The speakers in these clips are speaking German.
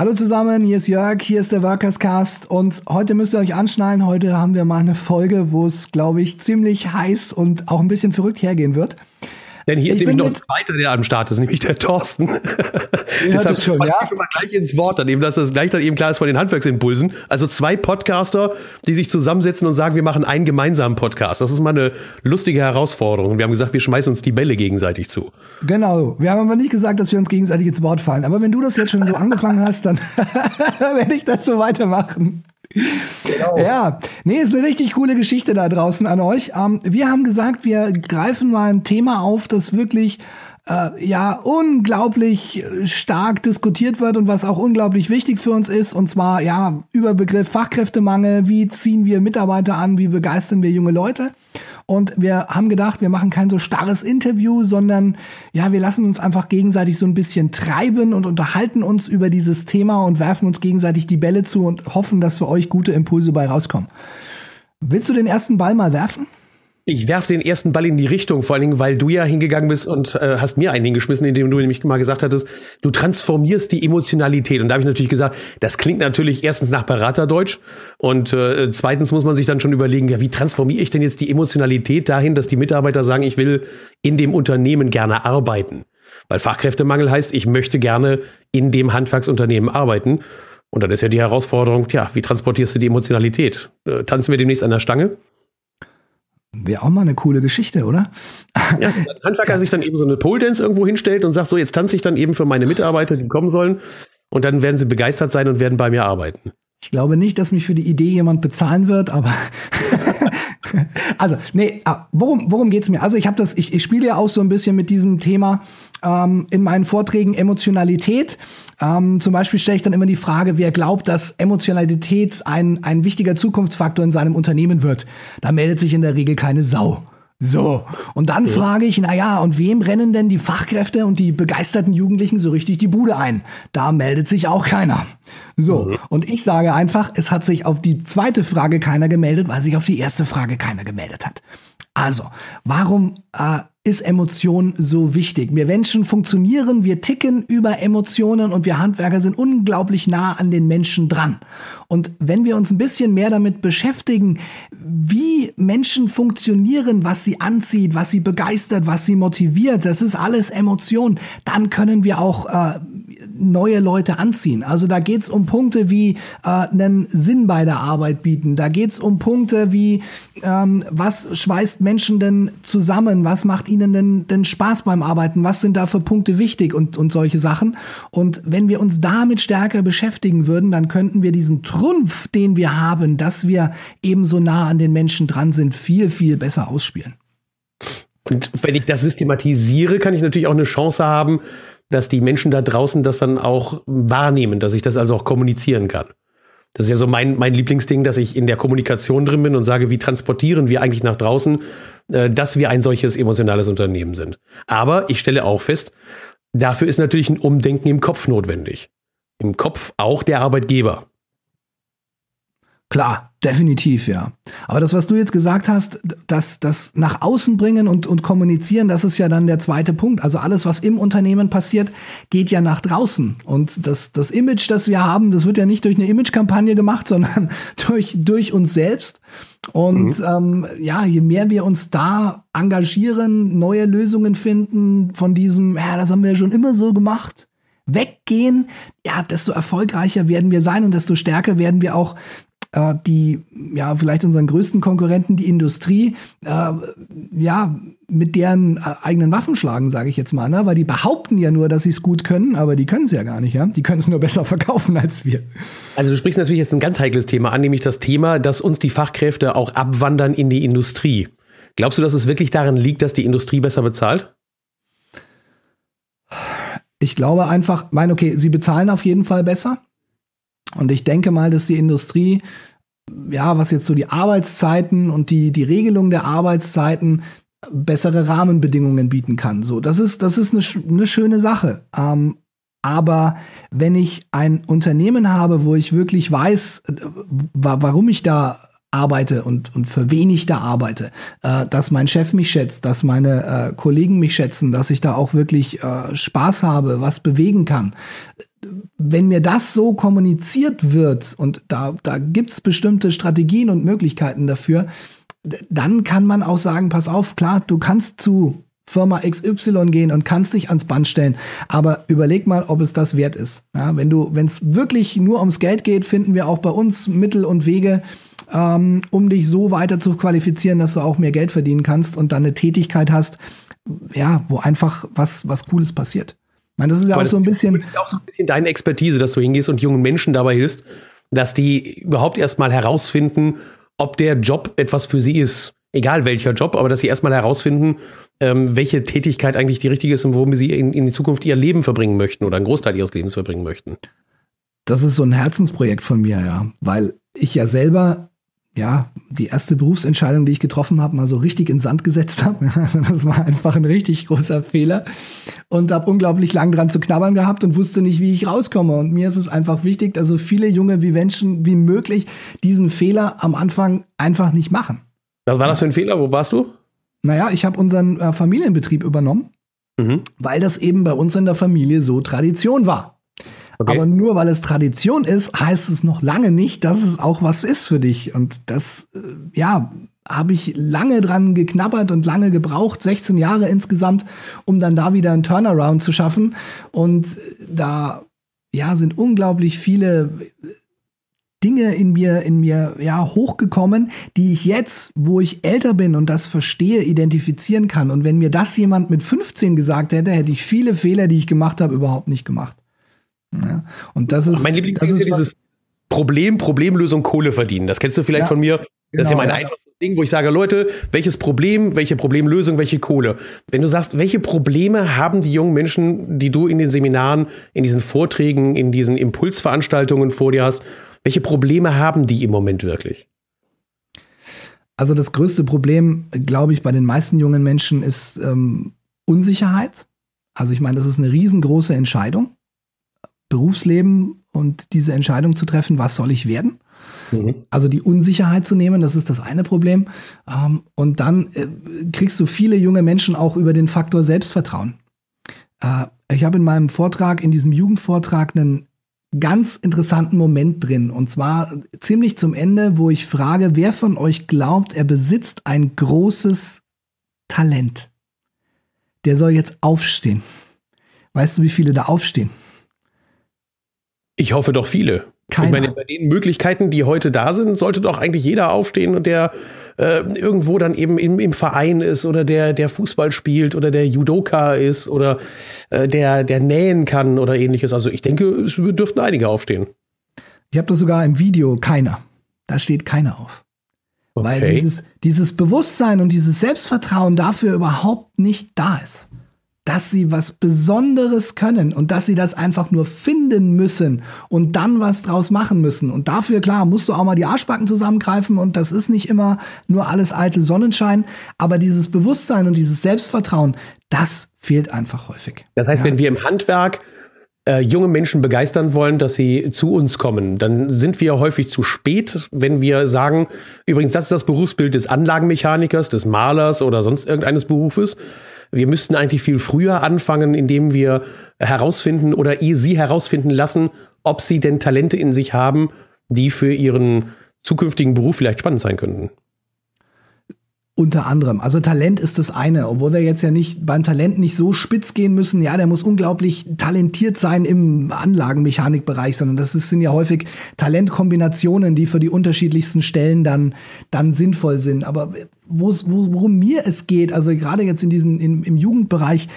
Hallo zusammen, hier ist Jörg, hier ist der Workers Cast und heute müsst ihr euch anschnallen. Heute haben wir mal eine Folge, wo es, glaube ich, ziemlich heiß und auch ein bisschen verrückt hergehen wird. Denn hier ich ist nämlich noch ein zweiter, der am Start ist, nämlich der Thorsten. Deshalb schon, ja? ich mal gleich ins Wort, dann eben, dass das gleich dann eben klar ist von den Handwerksimpulsen. Also zwei Podcaster, die sich zusammensetzen und sagen, wir machen einen gemeinsamen Podcast. Das ist mal eine lustige Herausforderung. Wir haben gesagt, wir schmeißen uns die Bälle gegenseitig zu. Genau. Wir haben aber nicht gesagt, dass wir uns gegenseitig ins Wort fallen. Aber wenn du das jetzt schon so angefangen hast, dann werde ich das so weitermachen. Genau. Ja, nee, ist eine richtig coole Geschichte da draußen an euch. Ähm, wir haben gesagt, wir greifen mal ein Thema auf, das wirklich äh, ja unglaublich stark diskutiert wird und was auch unglaublich wichtig für uns ist. Und zwar ja Überbegriff Fachkräftemangel. Wie ziehen wir Mitarbeiter an? Wie begeistern wir junge Leute? Und wir haben gedacht, wir machen kein so starres Interview, sondern ja, wir lassen uns einfach gegenseitig so ein bisschen treiben und unterhalten uns über dieses Thema und werfen uns gegenseitig die Bälle zu und hoffen, dass für euch gute Impulse bei rauskommen. Willst du den ersten Ball mal werfen? Ich werfe den ersten Ball in die Richtung, vor allen Dingen, weil du ja hingegangen bist und äh, hast mir einen hingeschmissen, indem du nämlich mal gesagt hattest, du transformierst die Emotionalität. Und da habe ich natürlich gesagt, das klingt natürlich erstens nach Beraterdeutsch und äh, zweitens muss man sich dann schon überlegen, ja, wie transformiere ich denn jetzt die Emotionalität dahin, dass die Mitarbeiter sagen, ich will in dem Unternehmen gerne arbeiten. Weil Fachkräftemangel heißt, ich möchte gerne in dem Handwerksunternehmen arbeiten. Und dann ist ja die Herausforderung, tja, wie transportierst du die Emotionalität? Äh, tanzen wir demnächst an der Stange? Wäre auch mal eine coole Geschichte, oder? Ja, ein Handwerker sich dann eben so eine Pole Dance irgendwo hinstellt und sagt, so, jetzt tanze ich dann eben für meine Mitarbeiter, die kommen sollen. Und dann werden sie begeistert sein und werden bei mir arbeiten. Ich glaube nicht, dass mich für die Idee jemand bezahlen wird, aber also, nee, ah, worum, worum geht's mir? Also ich habe das, ich, ich spiele ja auch so ein bisschen mit diesem Thema ähm, in meinen Vorträgen Emotionalität. Ähm, zum Beispiel stelle ich dann immer die Frage, wer glaubt, dass Emotionalität ein, ein wichtiger Zukunftsfaktor in seinem Unternehmen wird. Da meldet sich in der Regel keine Sau. So, und dann ja. frage ich, na ja, und wem rennen denn die Fachkräfte und die begeisterten Jugendlichen so richtig die Bude ein? Da meldet sich auch keiner. So, mhm. und ich sage einfach, es hat sich auf die zweite Frage keiner gemeldet, weil sich auf die erste Frage keiner gemeldet hat. Also, warum äh, ist Emotion so wichtig? Wir Menschen funktionieren, wir ticken über Emotionen und wir Handwerker sind unglaublich nah an den Menschen dran. Und wenn wir uns ein bisschen mehr damit beschäftigen, wie Menschen funktionieren, was sie anzieht, was sie begeistert, was sie motiviert, das ist alles Emotion, dann können wir auch äh, neue Leute anziehen. Also da geht's um Punkte wie äh, einen Sinn bei der Arbeit bieten. Da geht's um Punkte wie, ähm, was schweißt Menschen denn zusammen? Was macht ihnen denn, denn Spaß beim Arbeiten? Was sind da für Punkte wichtig und, und solche Sachen? Und wenn wir uns damit stärker beschäftigen würden, dann könnten wir diesen Trumpf, den wir haben, dass wir eben so nah an den Menschen dran sind, viel, viel besser ausspielen. Und wenn ich das systematisiere, kann ich natürlich auch eine Chance haben, dass die Menschen da draußen das dann auch wahrnehmen, dass ich das also auch kommunizieren kann. Das ist ja so mein, mein Lieblingsding, dass ich in der Kommunikation drin bin und sage, wie transportieren wir eigentlich nach draußen, äh, dass wir ein solches emotionales Unternehmen sind. Aber ich stelle auch fest, dafür ist natürlich ein Umdenken im Kopf notwendig. Im Kopf auch der Arbeitgeber. Klar, definitiv, ja. Aber das, was du jetzt gesagt hast, das, das nach außen bringen und, und kommunizieren, das ist ja dann der zweite Punkt. Also alles, was im Unternehmen passiert, geht ja nach draußen. Und das, das Image, das wir haben, das wird ja nicht durch eine Imagekampagne gemacht, sondern durch, durch uns selbst. Und mhm. ähm, ja, je mehr wir uns da engagieren, neue Lösungen finden von diesem, ja, das haben wir ja schon immer so gemacht, weggehen, ja, desto erfolgreicher werden wir sein und desto stärker werden wir auch äh, die, ja, vielleicht unseren größten Konkurrenten, die Industrie, äh, ja, mit deren äh, eigenen Waffen schlagen, sage ich jetzt mal, ne? weil die behaupten ja nur, dass sie es gut können, aber die können es ja gar nicht, ja. Die können es nur besser verkaufen als wir. Also du sprichst natürlich jetzt ein ganz heikles Thema an, nämlich das Thema, dass uns die Fachkräfte auch abwandern in die Industrie. Glaubst du, dass es wirklich daran liegt, dass die Industrie besser bezahlt? Ich glaube einfach, mein, okay, sie bezahlen auf jeden Fall besser. Und ich denke mal, dass die Industrie, ja, was jetzt so die Arbeitszeiten und die, die Regelung der Arbeitszeiten bessere Rahmenbedingungen bieten kann. So, das ist, das ist eine, eine schöne Sache. Ähm, aber wenn ich ein Unternehmen habe, wo ich wirklich weiß, warum ich da arbeite und, und für wenig da arbeite, äh, dass mein Chef mich schätzt, dass meine äh, Kollegen mich schätzen, dass ich da auch wirklich äh, Spaß habe, was bewegen kann. Wenn mir das so kommuniziert wird, und da, da gibt es bestimmte Strategien und Möglichkeiten dafür, dann kann man auch sagen, pass auf, klar, du kannst zu Firma XY gehen und kannst dich ans Band stellen. Aber überleg mal, ob es das wert ist. Ja, wenn du, wenn es wirklich nur ums Geld geht, finden wir auch bei uns Mittel und Wege, ähm, um dich so weiter zu qualifizieren, dass du auch mehr Geld verdienen kannst und dann eine Tätigkeit hast, ja, wo einfach was, was Cooles passiert. Ich meine, das ist ja auch so ein bisschen. auch so ein bisschen deine Expertise, dass du hingehst und jungen Menschen dabei hilfst, dass die überhaupt erstmal herausfinden, ob der Job etwas für sie ist egal welcher Job, aber dass sie erstmal herausfinden, ähm, welche Tätigkeit eigentlich die richtige ist und womit sie in, in die Zukunft ihr Leben verbringen möchten oder einen Großteil ihres Lebens verbringen möchten. Das ist so ein Herzensprojekt von mir, ja, weil ich ja selber ja, die erste Berufsentscheidung, die ich getroffen habe, mal so richtig in Sand gesetzt habe. Also das war einfach ein richtig großer Fehler und habe unglaublich lang dran zu knabbern gehabt und wusste nicht, wie ich rauskomme. Und mir ist es einfach wichtig, dass so viele junge wie Menschen wie möglich diesen Fehler am Anfang einfach nicht machen. Was war das für ein Fehler? Wo warst du? Naja, ich habe unseren äh, Familienbetrieb übernommen, mhm. weil das eben bei uns in der Familie so Tradition war. Okay. Aber nur weil es Tradition ist, heißt es noch lange nicht, dass es auch was ist für dich. Und das, äh, ja, habe ich lange dran geknabbert und lange gebraucht, 16 Jahre insgesamt, um dann da wieder einen Turnaround zu schaffen. Und da, ja, sind unglaublich viele Dinge in mir, in mir, ja, hochgekommen, die ich jetzt, wo ich älter bin und das verstehe, identifizieren kann. Und wenn mir das jemand mit 15 gesagt hätte, hätte ich viele Fehler, die ich gemacht habe, überhaupt nicht gemacht. Ja, und das ist, mein Liebling das ist dieses Problem, Problemlösung, Kohle verdienen. Das kennst du vielleicht ja, von mir. Das ist ja genau, mein ja. einfachstes Ding, wo ich sage, Leute, welches Problem, welche Problemlösung, welche Kohle? Wenn du sagst, welche Probleme haben die jungen Menschen, die du in den Seminaren, in diesen Vorträgen, in diesen Impulsveranstaltungen vor dir hast, welche Probleme haben die im Moment wirklich? Also das größte Problem, glaube ich, bei den meisten jungen Menschen ist ähm, Unsicherheit. Also ich meine, das ist eine riesengroße Entscheidung. Berufsleben und diese Entscheidung zu treffen, was soll ich werden? Mhm. Also die Unsicherheit zu nehmen, das ist das eine Problem. Ähm, und dann äh, kriegst du viele junge Menschen auch über den Faktor Selbstvertrauen. Äh, ich habe in meinem Vortrag, in diesem Jugendvortrag, einen ganz interessanten Moment drin. Und zwar ziemlich zum Ende, wo ich frage, wer von euch glaubt, er besitzt ein großes Talent? Der soll jetzt aufstehen. Weißt du, wie viele da aufstehen? Ich hoffe doch viele. Keiner. Ich meine, bei den Möglichkeiten, die heute da sind, sollte doch eigentlich jeder aufstehen und der äh, irgendwo dann eben im, im Verein ist oder der, der Fußball spielt oder der Judoka ist oder äh, der, der nähen kann oder ähnliches. Also ich denke, es dürften einige aufstehen. Ich habe das sogar im Video, keiner. Da steht keiner auf. Okay. Weil dieses, dieses Bewusstsein und dieses Selbstvertrauen dafür überhaupt nicht da ist dass sie was Besonderes können und dass sie das einfach nur finden müssen und dann was draus machen müssen. Und dafür, klar, musst du auch mal die Arschbacken zusammengreifen und das ist nicht immer nur alles eitel Sonnenschein, aber dieses Bewusstsein und dieses Selbstvertrauen, das fehlt einfach häufig. Das heißt, ja. wenn wir im Handwerk äh, junge Menschen begeistern wollen, dass sie zu uns kommen, dann sind wir häufig zu spät, wenn wir sagen, übrigens, das ist das Berufsbild des Anlagenmechanikers, des Malers oder sonst irgendeines Berufes. Wir müssten eigentlich viel früher anfangen, indem wir herausfinden oder sie herausfinden lassen, ob sie denn Talente in sich haben, die für ihren zukünftigen Beruf vielleicht spannend sein könnten. Unter anderem. Also Talent ist das eine, obwohl wir jetzt ja nicht beim Talent nicht so spitz gehen müssen. Ja, der muss unglaublich talentiert sein im Anlagenmechanikbereich, sondern das sind ja häufig Talentkombinationen, die für die unterschiedlichsten Stellen dann, dann sinnvoll sind. Aber wo, worum mir es geht, also gerade jetzt in diesen, in, im Jugendbereich,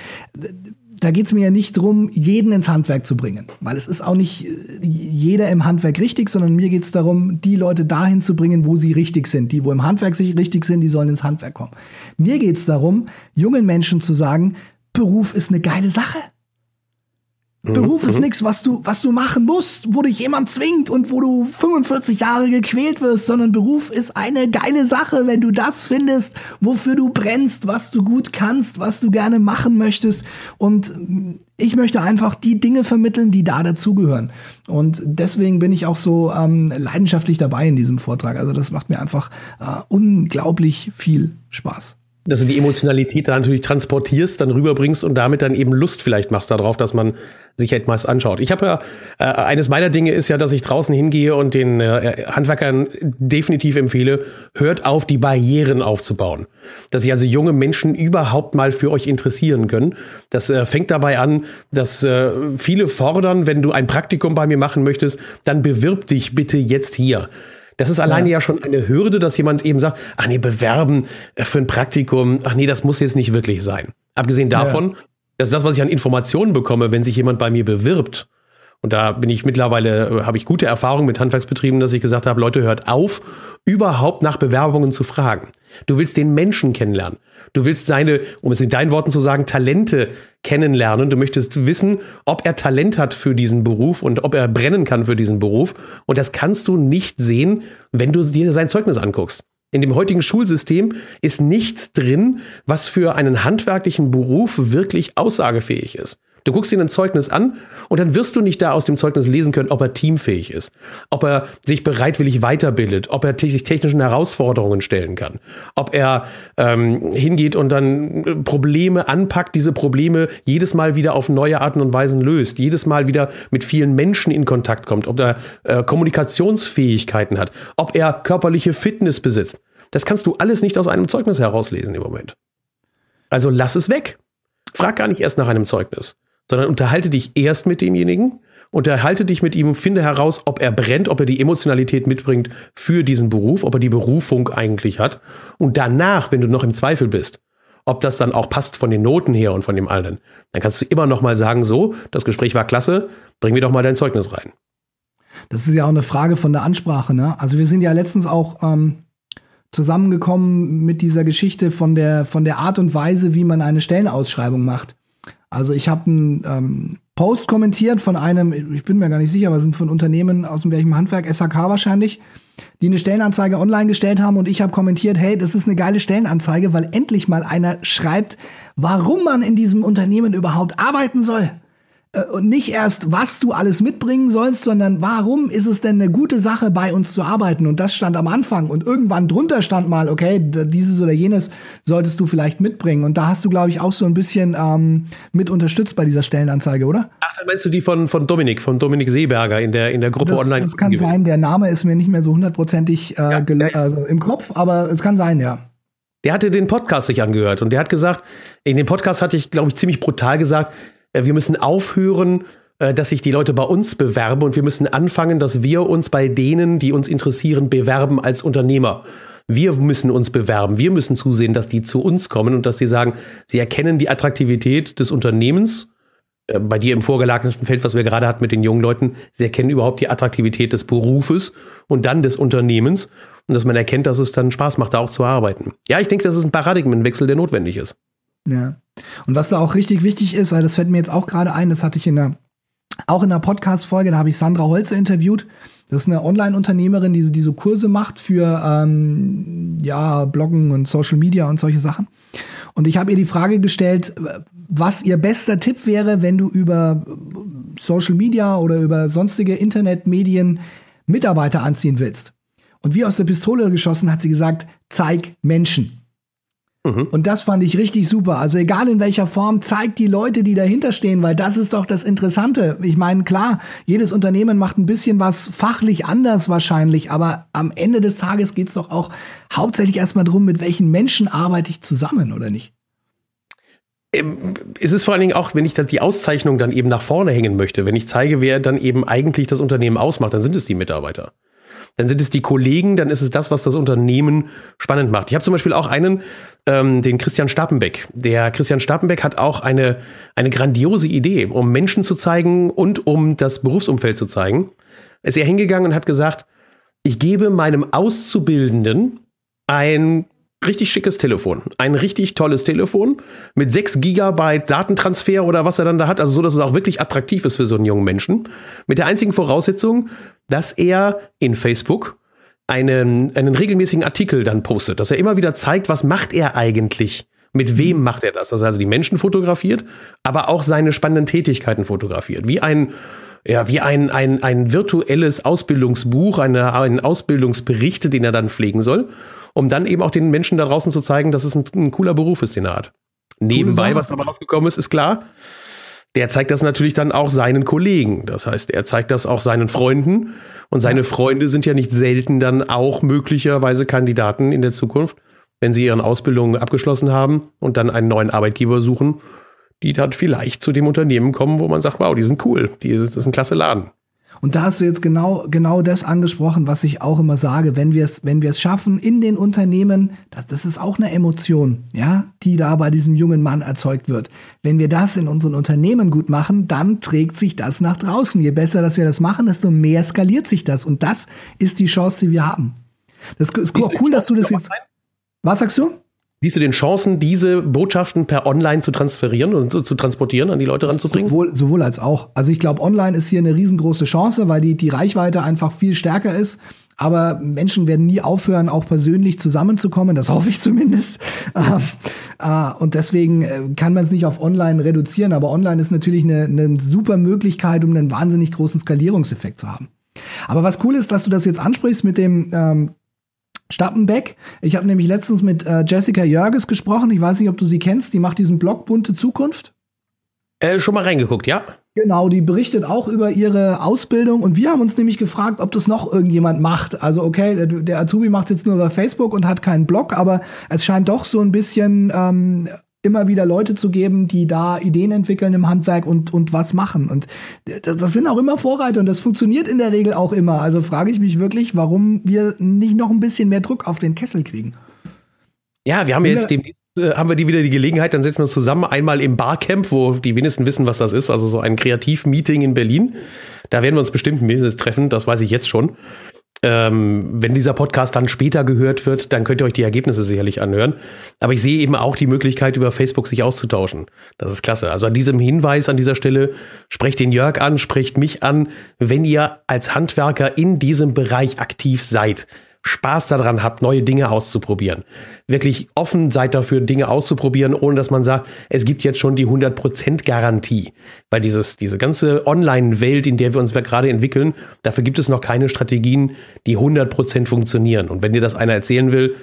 da geht es mir ja nicht darum, jeden ins Handwerk zu bringen, weil es ist auch nicht äh, jeder im Handwerk richtig, sondern mir geht es darum, die Leute dahin zu bringen, wo sie richtig sind. Die, wo im Handwerk sich richtig sind, die sollen ins Handwerk kommen. Mir geht es darum, jungen Menschen zu sagen, Beruf ist eine geile Sache. Mhm. Beruf ist mhm. nichts, was du, was du machen musst, wo dich jemand zwingt und wo du 45 Jahre gequält wirst, sondern Beruf ist eine geile Sache, wenn du das findest, wofür du brennst, was du gut kannst, was du gerne machen möchtest. Und ich möchte einfach die Dinge vermitteln, die da dazugehören. Und deswegen bin ich auch so ähm, leidenschaftlich dabei in diesem Vortrag. Also das macht mir einfach äh, unglaublich viel Spaß dass du die Emotionalität dann natürlich transportierst, dann rüberbringst und damit dann eben Lust vielleicht machst darauf, dass man sich etwas anschaut. Ich habe ja, äh, eines meiner Dinge ist ja, dass ich draußen hingehe und den äh, Handwerkern definitiv empfehle, hört auf, die Barrieren aufzubauen. Dass sich also junge Menschen überhaupt mal für euch interessieren können. Das äh, fängt dabei an, dass äh, viele fordern, wenn du ein Praktikum bei mir machen möchtest, dann bewirb dich bitte jetzt hier. Das ist alleine ja. ja schon eine Hürde, dass jemand eben sagt, ach nee, bewerben äh, für ein Praktikum, ach nee, das muss jetzt nicht wirklich sein. Abgesehen davon, ja. dass das, was ich an Informationen bekomme, wenn sich jemand bei mir bewirbt, und da bin ich mittlerweile, äh, habe ich gute Erfahrungen mit Handwerksbetrieben, dass ich gesagt habe, Leute, hört auf, überhaupt nach Bewerbungen zu fragen. Du willst den Menschen kennenlernen. Du willst seine, um es in deinen Worten zu sagen, Talente kennenlernen. Du möchtest wissen, ob er Talent hat für diesen Beruf und ob er brennen kann für diesen Beruf. Und das kannst du nicht sehen, wenn du dir sein Zeugnis anguckst. In dem heutigen Schulsystem ist nichts drin, was für einen handwerklichen Beruf wirklich aussagefähig ist. Du guckst ihn ein Zeugnis an und dann wirst du nicht da aus dem Zeugnis lesen können, ob er teamfähig ist, ob er sich bereitwillig weiterbildet, ob er sich technischen Herausforderungen stellen kann, ob er ähm, hingeht und dann Probleme anpackt, diese Probleme jedes Mal wieder auf neue Arten und Weisen löst, jedes Mal wieder mit vielen Menschen in Kontakt kommt, ob er äh, Kommunikationsfähigkeiten hat, ob er körperliche Fitness besitzt. Das kannst du alles nicht aus einem Zeugnis herauslesen im Moment. Also lass es weg. Frag gar nicht erst nach einem Zeugnis sondern unterhalte dich erst mit demjenigen, unterhalte dich mit ihm, finde heraus, ob er brennt, ob er die Emotionalität mitbringt für diesen Beruf, ob er die Berufung eigentlich hat. Und danach, wenn du noch im Zweifel bist, ob das dann auch passt von den Noten her und von dem allen, dann kannst du immer noch mal sagen, so, das Gespräch war klasse, bring mir doch mal dein Zeugnis rein. Das ist ja auch eine Frage von der Ansprache, ne? Also wir sind ja letztens auch ähm, zusammengekommen mit dieser Geschichte von der, von der Art und Weise, wie man eine Stellenausschreibung macht. Also ich habe einen ähm, Post kommentiert von einem, ich bin mir gar nicht sicher, aber sind von Unternehmen aus welchem Handwerk, SHK wahrscheinlich, die eine Stellenanzeige online gestellt haben und ich habe kommentiert, hey, das ist eine geile Stellenanzeige, weil endlich mal einer schreibt, warum man in diesem Unternehmen überhaupt arbeiten soll. Äh, und nicht erst, was du alles mitbringen sollst, sondern warum ist es denn eine gute Sache, bei uns zu arbeiten? Und das stand am Anfang. Und irgendwann drunter stand mal, okay, dieses oder jenes solltest du vielleicht mitbringen. Und da hast du, glaube ich, auch so ein bisschen ähm, mit unterstützt bei dieser Stellenanzeige, oder? Ach, dann meinst du die von, von Dominik, von Dominik Seeberger in der, in der Gruppe das, online? Das kann gewesen. sein, der Name ist mir nicht mehr so hundertprozentig äh, ja, also im Kopf, aber es kann sein, ja. Der hatte den Podcast sich angehört und der hat gesagt, in dem Podcast hatte ich, glaube ich, ziemlich brutal gesagt, wir müssen aufhören, äh, dass sich die Leute bei uns bewerben und wir müssen anfangen, dass wir uns bei denen, die uns interessieren, bewerben als Unternehmer. Wir müssen uns bewerben. Wir müssen zusehen, dass die zu uns kommen und dass sie sagen, sie erkennen die Attraktivität des Unternehmens. Äh, bei dir im vorgelagerten Feld, was wir gerade hatten mit den jungen Leuten, sie erkennen überhaupt die Attraktivität des Berufes und dann des Unternehmens und dass man erkennt, dass es dann Spaß macht, da auch zu arbeiten. Ja, ich denke, das ist ein Paradigmenwechsel, der notwendig ist. Ja. Und was da auch richtig wichtig ist, das fällt mir jetzt auch gerade ein, das hatte ich in der, auch in der Podcast-Folge, da habe ich Sandra Holze interviewt. Das ist eine Online-Unternehmerin, die, die so Kurse macht für ähm, ja, Bloggen und Social Media und solche Sachen. Und ich habe ihr die Frage gestellt, was ihr bester Tipp wäre, wenn du über Social Media oder über sonstige Internetmedien Mitarbeiter anziehen willst. Und wie aus der Pistole geschossen hat sie gesagt, zeig Menschen. Mhm. Und das fand ich richtig super. Also egal in welcher Form, zeigt die Leute, die dahinter stehen, weil das ist doch das Interessante. Ich meine, klar, jedes Unternehmen macht ein bisschen was fachlich anders wahrscheinlich, aber am Ende des Tages geht es doch auch hauptsächlich erstmal darum, mit welchen Menschen arbeite ich zusammen, oder nicht? Ähm, es ist vor allen Dingen auch, wenn ich die Auszeichnung dann eben nach vorne hängen möchte, wenn ich zeige, wer dann eben eigentlich das Unternehmen ausmacht, dann sind es die Mitarbeiter dann sind es die Kollegen, dann ist es das, was das Unternehmen spannend macht. Ich habe zum Beispiel auch einen, ähm, den Christian Stappenbeck. Der Christian Stappenbeck hat auch eine, eine grandiose Idee, um Menschen zu zeigen und um das Berufsumfeld zu zeigen. Ist er hingegangen und hat gesagt, ich gebe meinem Auszubildenden ein richtig schickes Telefon. Ein richtig tolles Telefon mit 6 Gigabyte Datentransfer oder was er dann da hat. Also so, dass es auch wirklich attraktiv ist für so einen jungen Menschen. Mit der einzigen Voraussetzung, dass er in Facebook einen, einen regelmäßigen Artikel dann postet. Dass er immer wieder zeigt, was macht er eigentlich. Mit wem macht er das? Dass er also die Menschen fotografiert, aber auch seine spannenden Tätigkeiten fotografiert. Wie ein ja, wie ein, ein, ein virtuelles Ausbildungsbuch, eine, ein Ausbildungsbericht, den er dann pflegen soll, um dann eben auch den Menschen da draußen zu zeigen, dass es ein, ein cooler Beruf ist, den er hat. Nebenbei, was dabei rausgekommen ist, ist klar, der zeigt das natürlich dann auch seinen Kollegen. Das heißt, er zeigt das auch seinen Freunden. Und seine Freunde sind ja nicht selten dann auch möglicherweise Kandidaten in der Zukunft, wenn sie ihren Ausbildungen abgeschlossen haben und dann einen neuen Arbeitgeber suchen die dann vielleicht zu dem Unternehmen kommen, wo man sagt, wow, die sind cool, die, das ist ein klasse Laden. Und da hast du jetzt genau, genau das angesprochen, was ich auch immer sage, wenn wir es, wenn wir es schaffen, in den Unternehmen, das, das ist auch eine Emotion, ja, die da bei diesem jungen Mann erzeugt wird. Wenn wir das in unseren Unternehmen gut machen, dann trägt sich das nach draußen. Je besser, dass wir das machen, desto mehr skaliert sich das. Und das ist die Chance, die wir haben. Das ist cool, dass du das jetzt. Was sagst du? Siehst du den Chancen, diese Botschaften per Online zu transferieren und zu, zu transportieren, an die Leute ranzubringen? Sowohl, sowohl als auch. Also ich glaube, Online ist hier eine riesengroße Chance, weil die, die Reichweite einfach viel stärker ist. Aber Menschen werden nie aufhören, auch persönlich zusammenzukommen. Das hoffe ich zumindest. Ähm, äh, und deswegen äh, kann man es nicht auf Online reduzieren. Aber Online ist natürlich eine, eine super Möglichkeit, um einen wahnsinnig großen Skalierungseffekt zu haben. Aber was cool ist, dass du das jetzt ansprichst mit dem ähm, Stappenbeck. Ich habe nämlich letztens mit äh, Jessica Jörges gesprochen. Ich weiß nicht, ob du sie kennst. Die macht diesen Blog Bunte Zukunft. Äh, schon mal reingeguckt, ja. Genau, die berichtet auch über ihre Ausbildung und wir haben uns nämlich gefragt, ob das noch irgendjemand macht. Also okay, der, der Azubi macht jetzt nur über Facebook und hat keinen Blog, aber es scheint doch so ein bisschen ähm, immer wieder Leute zu geben, die da Ideen entwickeln im Handwerk und, und was machen. Und das, das sind auch immer Vorreiter und das funktioniert in der Regel auch immer. Also frage ich mich wirklich, warum wir nicht noch ein bisschen mehr Druck auf den Kessel kriegen. Ja, wir haben jetzt demnächst äh, haben wir die wieder die Gelegenheit, dann setzen wir uns zusammen einmal im Barcamp, wo die wenigsten wissen, was das ist, also so ein Kreativ-Meeting in Berlin. Da werden wir uns bestimmt ein Business treffen, das weiß ich jetzt schon. Ähm, wenn dieser Podcast dann später gehört wird, dann könnt ihr euch die Ergebnisse sicherlich anhören. Aber ich sehe eben auch die Möglichkeit, über Facebook sich auszutauschen. Das ist klasse. Also an diesem Hinweis an dieser Stelle, sprecht den Jörg an, sprecht mich an, wenn ihr als Handwerker in diesem Bereich aktiv seid. Spaß daran habt, neue Dinge auszuprobieren. Wirklich offen seid dafür, Dinge auszuprobieren, ohne dass man sagt, es gibt jetzt schon die 100% Garantie. Weil dieses, diese ganze Online-Welt, in der wir uns gerade entwickeln, dafür gibt es noch keine Strategien, die 100% funktionieren. Und wenn dir das einer erzählen will,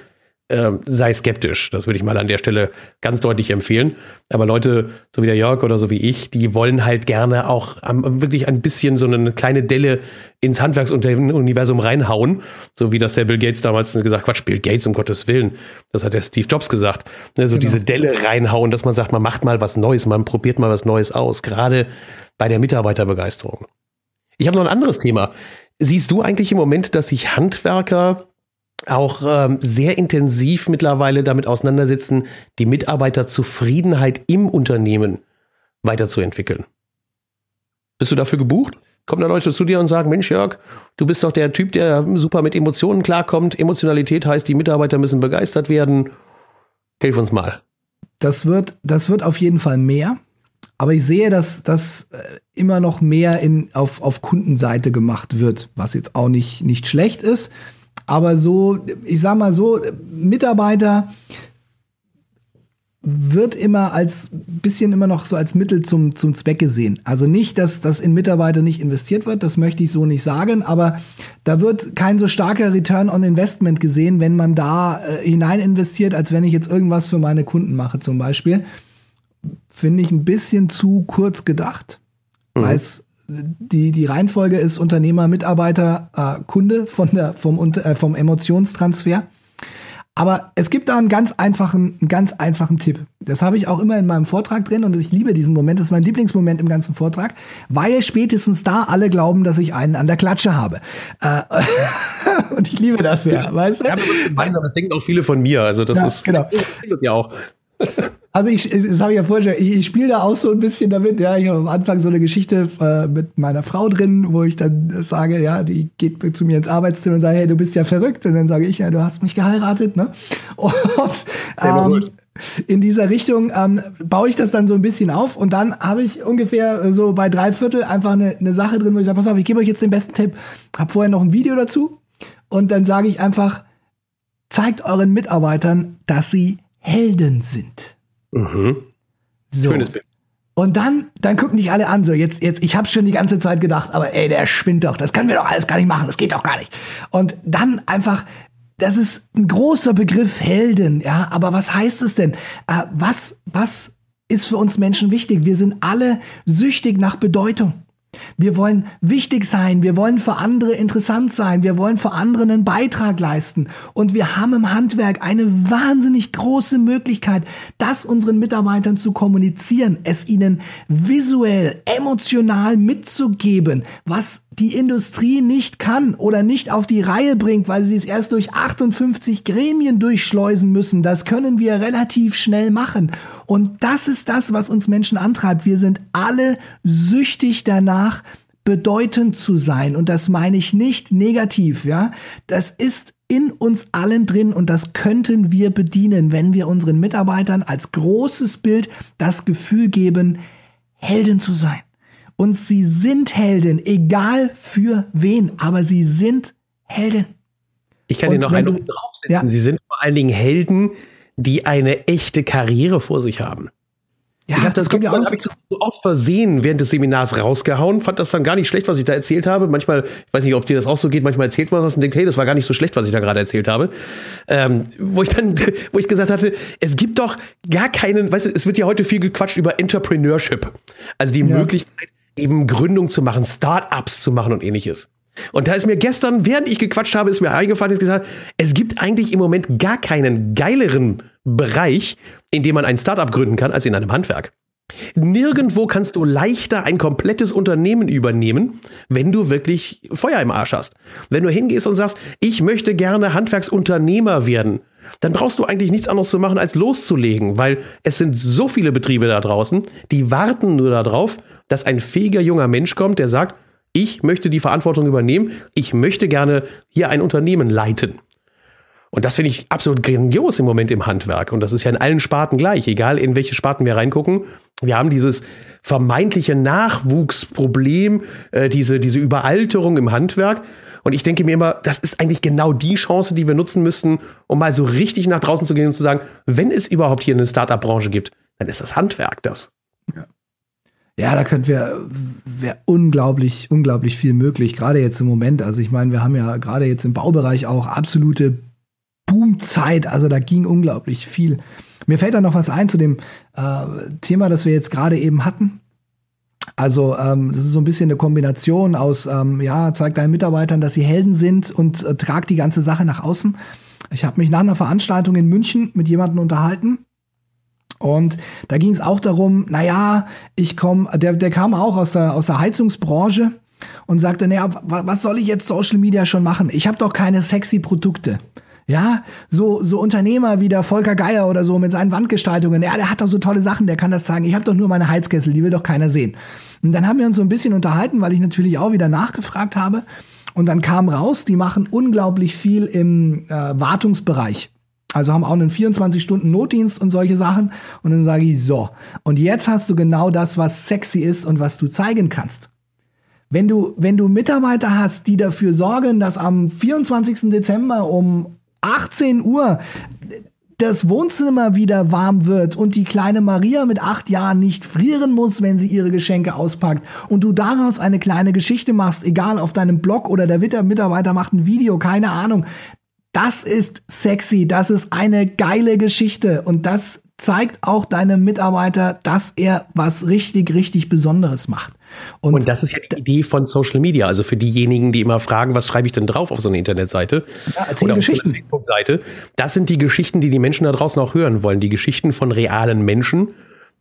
äh, sei skeptisch. Das würde ich mal an der Stelle ganz deutlich empfehlen. Aber Leute, so wie der Jörg oder so wie ich, die wollen halt gerne auch um, wirklich ein bisschen so eine kleine Delle ins Handwerksuniversum reinhauen. So wie das der Bill Gates damals gesagt hat, Quatsch, Bill Gates, um Gottes Willen. Das hat der Steve Jobs gesagt. Ne, so genau. diese Delle reinhauen, dass man sagt, man macht mal was Neues, man probiert mal was Neues aus. Gerade bei der Mitarbeiterbegeisterung. Ich habe noch ein anderes Thema. Siehst du eigentlich im Moment, dass sich Handwerker auch ähm, sehr intensiv mittlerweile damit auseinandersetzen, die Mitarbeiterzufriedenheit im Unternehmen weiterzuentwickeln. Bist du dafür gebucht? Kommen da Leute zu dir und sagen, Mensch Jörg, du bist doch der Typ, der super mit Emotionen klarkommt. Emotionalität heißt, die Mitarbeiter müssen begeistert werden. Hilf uns mal. Das wird, das wird auf jeden Fall mehr. Aber ich sehe, dass das äh, immer noch mehr in, auf, auf Kundenseite gemacht wird, was jetzt auch nicht, nicht schlecht ist. Aber so, ich sag mal so, Mitarbeiter wird immer als bisschen immer noch so als Mittel zum, zum Zweck gesehen. Also nicht, dass das in Mitarbeiter nicht investiert wird, das möchte ich so nicht sagen, aber da wird kein so starker Return on Investment gesehen, wenn man da äh, hinein investiert, als wenn ich jetzt irgendwas für meine Kunden mache, zum Beispiel. Finde ich ein bisschen zu kurz gedacht, mhm. es die, die Reihenfolge ist Unternehmer, Mitarbeiter, äh, Kunde von der, vom, äh, vom Emotionstransfer. Aber es gibt da einen ganz einfachen, einen ganz einfachen Tipp. Das habe ich auch immer in meinem Vortrag drin und ich liebe diesen Moment. Das ist mein Lieblingsmoment im ganzen Vortrag, weil spätestens da alle glauben, dass ich einen an der Klatsche habe. Äh, und ich liebe das ja, weißt du? Ja, aber das denken auch viele von mir. Also das ja, ist genau. das ja auch. Also ich, das habe ich ja vorher schon, ich, ich spiele da auch so ein bisschen damit, ja, ich habe am Anfang so eine Geschichte äh, mit meiner Frau drin, wo ich dann sage, ja, die geht zu mir ins Arbeitszimmer und sagt, hey, du bist ja verrückt. Und dann sage ich, ja, du hast mich geheiratet, ne? Und ähm, in dieser Richtung ähm, baue ich das dann so ein bisschen auf und dann habe ich ungefähr so bei drei Viertel einfach eine, eine Sache drin, wo ich sage, pass auf, ich gebe euch jetzt den besten Tipp, habe vorher noch ein Video dazu und dann sage ich einfach, zeigt euren Mitarbeitern, dass sie Helden sind. Mhm. So. Schönes Bild. Und dann, dann gucken dich alle an, so jetzt, jetzt, ich habe schon die ganze Zeit gedacht, aber ey, der spinnt doch, das können wir doch alles gar nicht machen, das geht doch gar nicht. Und dann einfach, das ist ein großer Begriff Helden, ja, aber was heißt es denn? Äh, was, was ist für uns Menschen wichtig? Wir sind alle süchtig nach Bedeutung. Wir wollen wichtig sein, wir wollen für andere interessant sein, wir wollen für andere einen Beitrag leisten. Und wir haben im Handwerk eine wahnsinnig große Möglichkeit, das unseren Mitarbeitern zu kommunizieren, es ihnen visuell, emotional mitzugeben, was die Industrie nicht kann oder nicht auf die Reihe bringt, weil sie es erst durch 58 Gremien durchschleusen müssen. Das können wir relativ schnell machen. Und das ist das, was uns Menschen antreibt. Wir sind alle süchtig danach, bedeutend zu sein. Und das meine ich nicht negativ, ja. Das ist in uns allen drin und das könnten wir bedienen, wenn wir unseren Mitarbeitern als großes Bild das Gefühl geben, Helden zu sein. Und sie sind Helden, egal für wen, aber sie sind Helden. Ich kann dir noch einen draufsetzen. Ja. Sie sind vor allen Dingen Helden, die eine echte Karriere vor sich haben. Ja, ich habe das, das ja auch ich so aus Versehen während des Seminars rausgehauen, fand das dann gar nicht schlecht, was ich da erzählt habe. Manchmal, ich weiß nicht, ob dir das auch so geht, manchmal erzählt man was und denkt, hey, das war gar nicht so schlecht, was ich da gerade erzählt habe. Ähm, wo ich dann, wo ich gesagt hatte, es gibt doch gar keinen, weißt du, es wird ja heute viel gequatscht über Entrepreneurship. Also die ja. Möglichkeit, eben Gründung zu machen, Start-ups zu machen und ähnliches. Und da ist mir gestern, während ich gequatscht habe, ist mir eingefallen, gesagt, es gibt eigentlich im Moment gar keinen geileren Bereich, in dem man ein Startup gründen kann, als in einem Handwerk. Nirgendwo kannst du leichter ein komplettes Unternehmen übernehmen, wenn du wirklich Feuer im Arsch hast. Wenn du hingehst und sagst, ich möchte gerne Handwerksunternehmer werden, dann brauchst du eigentlich nichts anderes zu machen, als loszulegen, weil es sind so viele Betriebe da draußen, die warten nur darauf, dass ein fähiger junger Mensch kommt, der sagt, ich möchte die Verantwortung übernehmen, ich möchte gerne hier ein Unternehmen leiten. Und das finde ich absolut grandios im Moment im Handwerk. Und das ist ja in allen Sparten gleich, egal in welche Sparten wir reingucken. Wir haben dieses vermeintliche Nachwuchsproblem, äh, diese, diese Überalterung im Handwerk. Und ich denke mir immer, das ist eigentlich genau die Chance, die wir nutzen müssten, um mal so richtig nach draußen zu gehen und zu sagen, wenn es überhaupt hier eine Startup-Branche gibt, dann ist das Handwerk das. Ja. Ja, da könnten wir, wäre unglaublich, unglaublich viel möglich, gerade jetzt im Moment. Also ich meine, wir haben ja gerade jetzt im Baubereich auch absolute Boomzeit, also da ging unglaublich viel. Mir fällt da noch was ein zu dem äh, Thema, das wir jetzt gerade eben hatten. Also ähm, das ist so ein bisschen eine Kombination aus, ähm, ja, zeig deinen Mitarbeitern, dass sie Helden sind und äh, trag die ganze Sache nach außen. Ich habe mich nach einer Veranstaltung in München mit jemandem unterhalten, und da ging es auch darum, naja, ich komme, der, der kam auch aus der, aus der Heizungsbranche und sagte, naja, was soll ich jetzt Social Media schon machen? Ich habe doch keine sexy Produkte. Ja, so, so Unternehmer wie der Volker Geier oder so mit seinen Wandgestaltungen, ja, der hat doch so tolle Sachen, der kann das zeigen. Ich habe doch nur meine Heizkessel, die will doch keiner sehen. Und dann haben wir uns so ein bisschen unterhalten, weil ich natürlich auch wieder nachgefragt habe. Und dann kam raus, die machen unglaublich viel im äh, Wartungsbereich. Also haben auch einen 24-Stunden-Notdienst und solche Sachen. Und dann sage ich so. Und jetzt hast du genau das, was sexy ist und was du zeigen kannst. Wenn du, wenn du Mitarbeiter hast, die dafür sorgen, dass am 24. Dezember um 18 Uhr das Wohnzimmer wieder warm wird und die kleine Maria mit acht Jahren nicht frieren muss, wenn sie ihre Geschenke auspackt und du daraus eine kleine Geschichte machst, egal auf deinem Blog oder der Mitarbeiter macht ein Video, keine Ahnung, das ist sexy, das ist eine geile Geschichte und das zeigt auch deinem Mitarbeiter, dass er was richtig, richtig Besonderes macht. Und, und, das ist ja die Idee von Social Media. Also für diejenigen, die immer fragen, was schreibe ich denn drauf auf so eine Internetseite ja, oder auf so eine Facebook-Seite. Das sind die Geschichten, die die Menschen da draußen auch hören wollen. Die Geschichten von realen Menschen,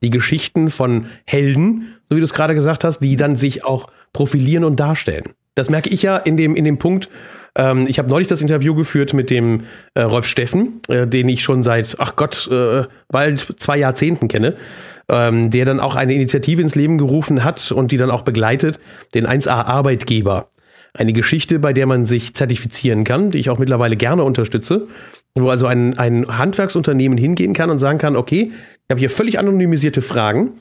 die Geschichten von Helden, so wie du es gerade gesagt hast, die dann sich auch profilieren und darstellen. Das merke ich ja in dem, in dem Punkt. Ähm, ich habe neulich das Interview geführt mit dem äh, Rolf Steffen, äh, den ich schon seit, ach Gott, äh, bald zwei Jahrzehnten kenne, ähm, der dann auch eine Initiative ins Leben gerufen hat und die dann auch begleitet, den 1A Arbeitgeber. Eine Geschichte, bei der man sich zertifizieren kann, die ich auch mittlerweile gerne unterstütze, wo also ein, ein Handwerksunternehmen hingehen kann und sagen kann, okay, ich habe hier völlig anonymisierte Fragen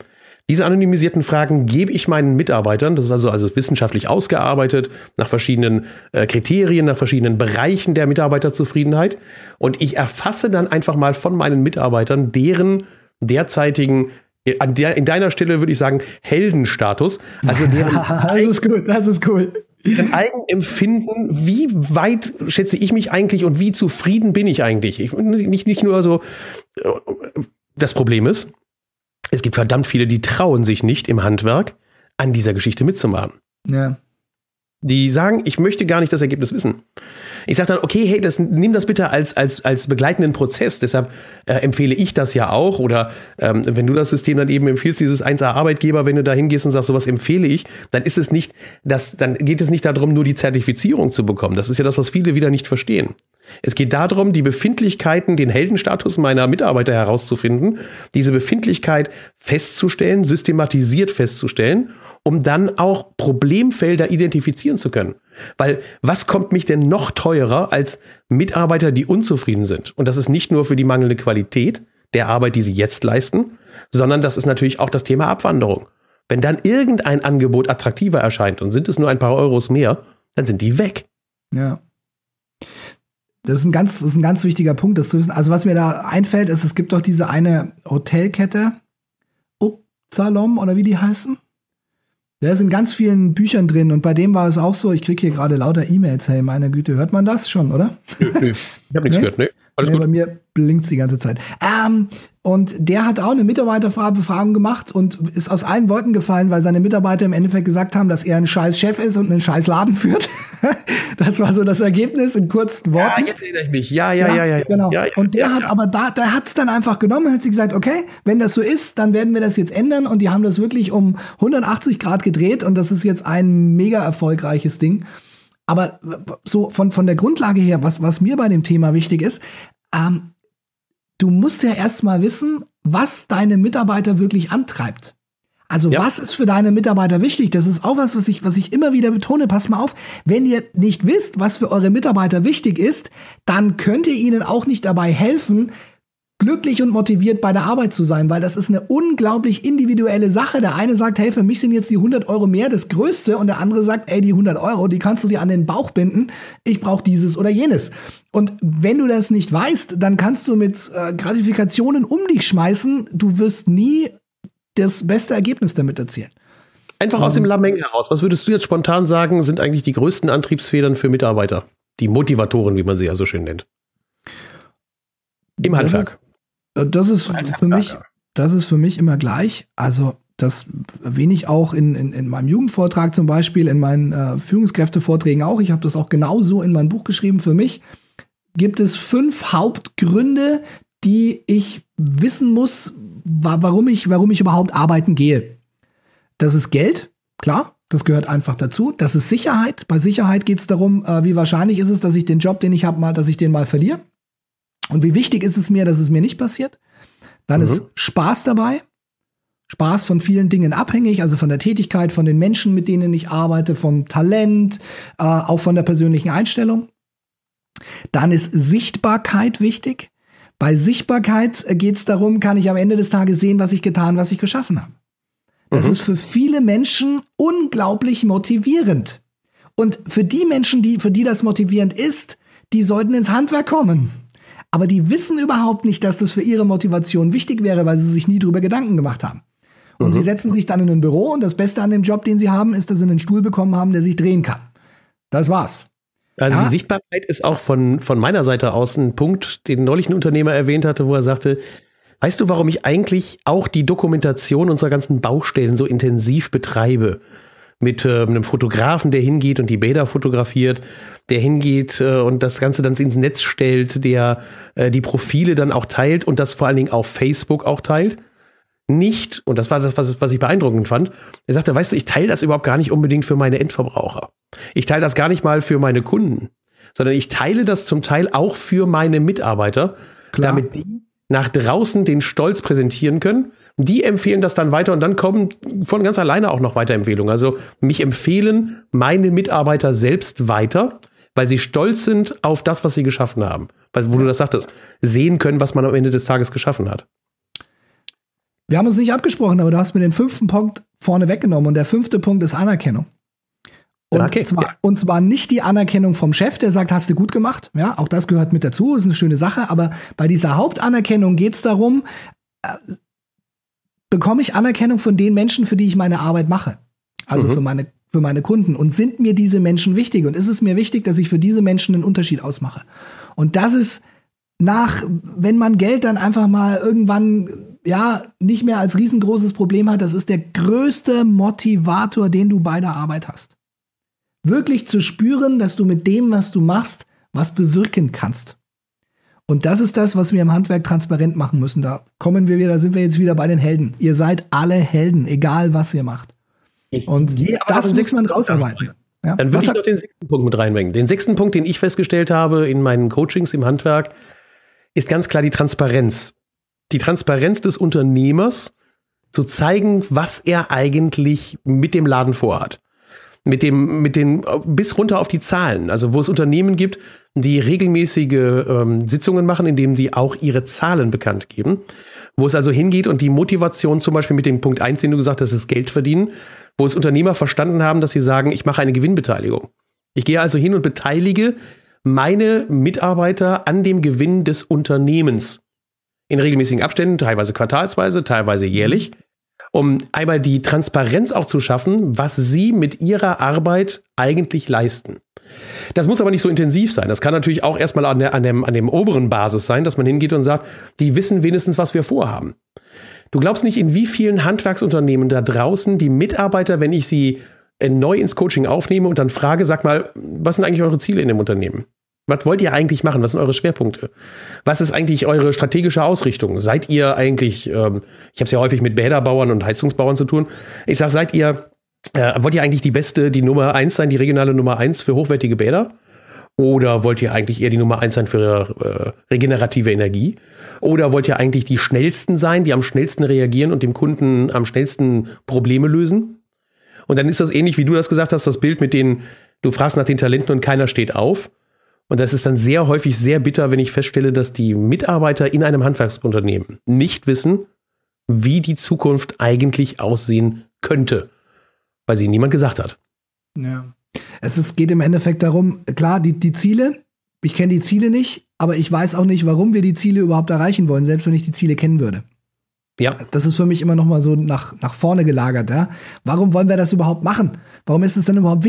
diese anonymisierten Fragen gebe ich meinen Mitarbeitern, das ist also, also wissenschaftlich ausgearbeitet, nach verschiedenen äh, Kriterien, nach verschiedenen Bereichen der Mitarbeiterzufriedenheit. Und ich erfasse dann einfach mal von meinen Mitarbeitern deren derzeitigen an der, in deiner Stelle würde ich sagen, Heldenstatus. Also deren das ist gut, das ist cool. Deren Eigenempfinden, wie weit schätze ich mich eigentlich und wie zufrieden bin ich eigentlich? Ich, nicht, nicht nur so, äh, das Problem ist, es gibt verdammt viele, die trauen sich nicht im Handwerk an dieser Geschichte mitzumachen. Ja. Die sagen, ich möchte gar nicht das Ergebnis wissen. Ich sage dann, okay, hey, das, nimm das bitte als, als, als begleitenden Prozess. Deshalb äh, empfehle ich das ja auch. Oder ähm, wenn du das System dann eben empfiehlst, dieses 1A-Arbeitgeber, wenn du da hingehst und sagst, sowas empfehle ich, dann ist es nicht, das, dann geht es nicht darum, nur die Zertifizierung zu bekommen. Das ist ja das, was viele wieder nicht verstehen. Es geht darum, die Befindlichkeiten, den Heldenstatus meiner Mitarbeiter herauszufinden, diese Befindlichkeit festzustellen, systematisiert festzustellen, um dann auch Problemfelder identifizieren zu können. Weil was kommt mich denn noch teurer als Mitarbeiter, die unzufrieden sind? Und das ist nicht nur für die mangelnde Qualität der Arbeit, die sie jetzt leisten, sondern das ist natürlich auch das Thema Abwanderung. Wenn dann irgendein Angebot attraktiver erscheint und sind es nur ein paar Euros mehr, dann sind die weg. Ja. Das ist ein ganz, das ist ein ganz wichtiger Punkt, das zu wissen. Also was mir da einfällt, ist, es gibt doch diese eine Hotelkette, Upsalom oder wie die heißen. Der ist in ganz vielen Büchern drin und bei dem war es auch so, ich kriege hier gerade lauter E-Mails, hey, meine Güte, hört man das schon, oder? Nö, nö. Ich habe nichts nee? gehört, ne? Alles nee, gut. Bei mir blinkt die ganze Zeit. Ähm, und der hat auch eine Mitarbeiterbefragung gemacht und ist aus allen Wolken gefallen, weil seine Mitarbeiter im Endeffekt gesagt haben, dass er ein scheiß Chef ist und einen scheiß Laden führt. das war so das Ergebnis in kurzen Worten. Ja, jetzt erinnere ich mich. Ja, ja, ja, ja. ja genau. Ja, ja, und der hat aber da, der hat es dann einfach genommen, hat sich gesagt, okay, wenn das so ist, dann werden wir das jetzt ändern. Und die haben das wirklich um 180 Grad gedreht und das ist jetzt ein mega erfolgreiches Ding. Aber so von, von der Grundlage her, was, was mir bei dem Thema wichtig ist, ähm, du musst ja erstmal wissen, was deine Mitarbeiter wirklich antreibt. Also ja. was ist für deine Mitarbeiter wichtig? Das ist auch was, was ich, was ich immer wieder betone. Pass mal auf, wenn ihr nicht wisst, was für eure Mitarbeiter wichtig ist, dann könnt ihr ihnen auch nicht dabei helfen, glücklich und motiviert bei der Arbeit zu sein, weil das ist eine unglaublich individuelle Sache. Der eine sagt, hey, für mich sind jetzt die 100 Euro mehr das Größte und der andere sagt, ey, die 100 Euro, die kannst du dir an den Bauch binden. Ich brauche dieses oder jenes. Und wenn du das nicht weißt, dann kannst du mit äh, Gratifikationen um dich schmeißen. Du wirst nie das beste Ergebnis damit erzielen. Einfach aus dem ähm. Lameng heraus. Was würdest du jetzt spontan sagen, sind eigentlich die größten Antriebsfedern für Mitarbeiter? Die Motivatoren, wie man sie ja so schön nennt. Im Handwerk. Äh, das ist für mich, das ist für mich immer gleich. Also das erwähne ich auch in, in, in meinem Jugendvortrag zum Beispiel, in meinen äh, Führungskräftevorträgen auch. Ich habe das auch genauso in mein Buch geschrieben. Für mich gibt es fünf Hauptgründe, die ich wissen muss, wa warum, ich, warum ich überhaupt arbeiten gehe. Das ist Geld, klar, das gehört einfach dazu. Das ist Sicherheit. Bei Sicherheit geht es darum, äh, wie wahrscheinlich ist es, dass ich den Job, den ich habe, mal, dass ich den mal verliere. Und wie wichtig ist es mir, dass es mir nicht passiert? Dann mhm. ist Spaß dabei. Spaß von vielen Dingen abhängig, also von der Tätigkeit, von den Menschen, mit denen ich arbeite, vom Talent, äh, auch von der persönlichen Einstellung. Dann ist Sichtbarkeit wichtig. Bei Sichtbarkeit geht es darum, kann ich am Ende des Tages sehen, was ich getan, was ich geschaffen habe. Das mhm. ist für viele Menschen unglaublich motivierend. Und für die Menschen, die, für die das motivierend ist, die sollten ins Handwerk kommen. Aber die wissen überhaupt nicht, dass das für ihre Motivation wichtig wäre, weil sie sich nie drüber Gedanken gemacht haben. Und mhm. sie setzen sich dann in ein Büro und das Beste an dem Job, den sie haben, ist, dass sie einen Stuhl bekommen haben, der sich drehen kann. Das war's. Also ja? die Sichtbarkeit ist auch von, von meiner Seite aus ein Punkt, den neulich ein Unternehmer erwähnt hatte, wo er sagte, weißt du, warum ich eigentlich auch die Dokumentation unserer ganzen Baustellen so intensiv betreibe? Mit äh, einem Fotografen, der hingeht und die Bäder fotografiert, der hingeht äh, und das Ganze dann ins Netz stellt, der äh, die Profile dann auch teilt und das vor allen Dingen auf Facebook auch teilt. nicht, und das war das, was, was ich beeindruckend fand, er sagte, weißt du, ich teile das überhaupt gar nicht unbedingt für meine Endverbraucher. Ich teile das gar nicht mal für meine Kunden, sondern ich teile das zum Teil auch für meine Mitarbeiter, Klar. damit die nach draußen den Stolz präsentieren können. Die empfehlen das dann weiter und dann kommen von ganz alleine auch noch Weiterempfehlungen. Also mich empfehlen meine Mitarbeiter selbst weiter, weil sie stolz sind auf das, was sie geschaffen haben. Weil, wo du das sagtest, sehen können, was man am Ende des Tages geschaffen hat. Wir haben uns nicht abgesprochen, aber du hast mir den fünften Punkt vorne weggenommen und der fünfte Punkt ist Anerkennung. Und, okay. zwar, und zwar nicht die Anerkennung vom Chef, der sagt, hast du gut gemacht. Ja, auch das gehört mit dazu, ist eine schöne Sache. Aber bei dieser Hauptanerkennung geht es darum, äh, bekomme ich Anerkennung von den Menschen, für die ich meine Arbeit mache. Also mhm. für, meine, für meine Kunden. Und sind mir diese Menschen wichtig? Und ist es mir wichtig, dass ich für diese Menschen einen Unterschied ausmache? Und das ist nach, wenn man Geld dann einfach mal irgendwann ja nicht mehr als riesengroßes Problem hat, das ist der größte Motivator, den du bei der Arbeit hast. Wirklich zu spüren, dass du mit dem, was du machst, was bewirken kannst. Und das ist das, was wir im Handwerk transparent machen müssen. Da kommen wir wieder, da sind wir jetzt wieder bei den Helden. Ihr seid alle Helden, egal was ihr macht. Ich Und das muss man rausarbeiten. Ja? Dann würde ich noch den sechsten Punkt mit reinbringen. Den sechsten Punkt, den ich festgestellt habe in meinen Coachings im Handwerk, ist ganz klar die Transparenz die Transparenz des Unternehmers zu zeigen, was er eigentlich mit dem Laden vorhat. Mit dem, mit den, bis runter auf die Zahlen. Also, wo es Unternehmen gibt, die regelmäßige ähm, Sitzungen machen, in denen die auch ihre Zahlen bekannt geben. Wo es also hingeht und die Motivation zum Beispiel mit dem Punkt 1, den du gesagt hast, ist Geld verdienen, wo es Unternehmer verstanden haben, dass sie sagen, ich mache eine Gewinnbeteiligung. Ich gehe also hin und beteilige meine Mitarbeiter an dem Gewinn des Unternehmens in regelmäßigen Abständen, teilweise quartalsweise, teilweise jährlich, um einmal die Transparenz auch zu schaffen, was sie mit ihrer Arbeit eigentlich leisten. Das muss aber nicht so intensiv sein. Das kann natürlich auch erstmal an, der, an, dem, an dem oberen Basis sein, dass man hingeht und sagt, die wissen wenigstens, was wir vorhaben. Du glaubst nicht, in wie vielen Handwerksunternehmen da draußen die Mitarbeiter, wenn ich sie neu ins Coaching aufnehme und dann frage, sag mal, was sind eigentlich eure Ziele in dem Unternehmen? Was wollt ihr eigentlich machen? Was sind eure Schwerpunkte? Was ist eigentlich eure strategische Ausrichtung? Seid ihr eigentlich, ähm, ich habe es ja häufig mit Bäderbauern und Heizungsbauern zu tun, ich sage, seid ihr, äh, wollt ihr eigentlich die beste, die Nummer eins sein, die regionale Nummer eins für hochwertige Bäder? Oder wollt ihr eigentlich eher die Nummer eins sein für äh, regenerative Energie? Oder wollt ihr eigentlich die schnellsten sein, die am schnellsten reagieren und dem Kunden am schnellsten Probleme lösen? Und dann ist das ähnlich, wie du das gesagt hast, das Bild mit den, du fragst nach den Talenten und keiner steht auf. Und das ist dann sehr häufig sehr bitter, wenn ich feststelle, dass die Mitarbeiter in einem Handwerksunternehmen nicht wissen, wie die Zukunft eigentlich aussehen könnte, weil sie niemand gesagt hat. Ja. Es ist, geht im Endeffekt darum, klar, die, die Ziele, ich kenne die Ziele nicht, aber ich weiß auch nicht, warum wir die Ziele überhaupt erreichen wollen, selbst wenn ich die Ziele kennen würde. Ja. Das ist für mich immer noch mal so nach, nach vorne gelagert. Ja? Warum wollen wir das überhaupt machen? Warum ist es denn überhaupt wichtig?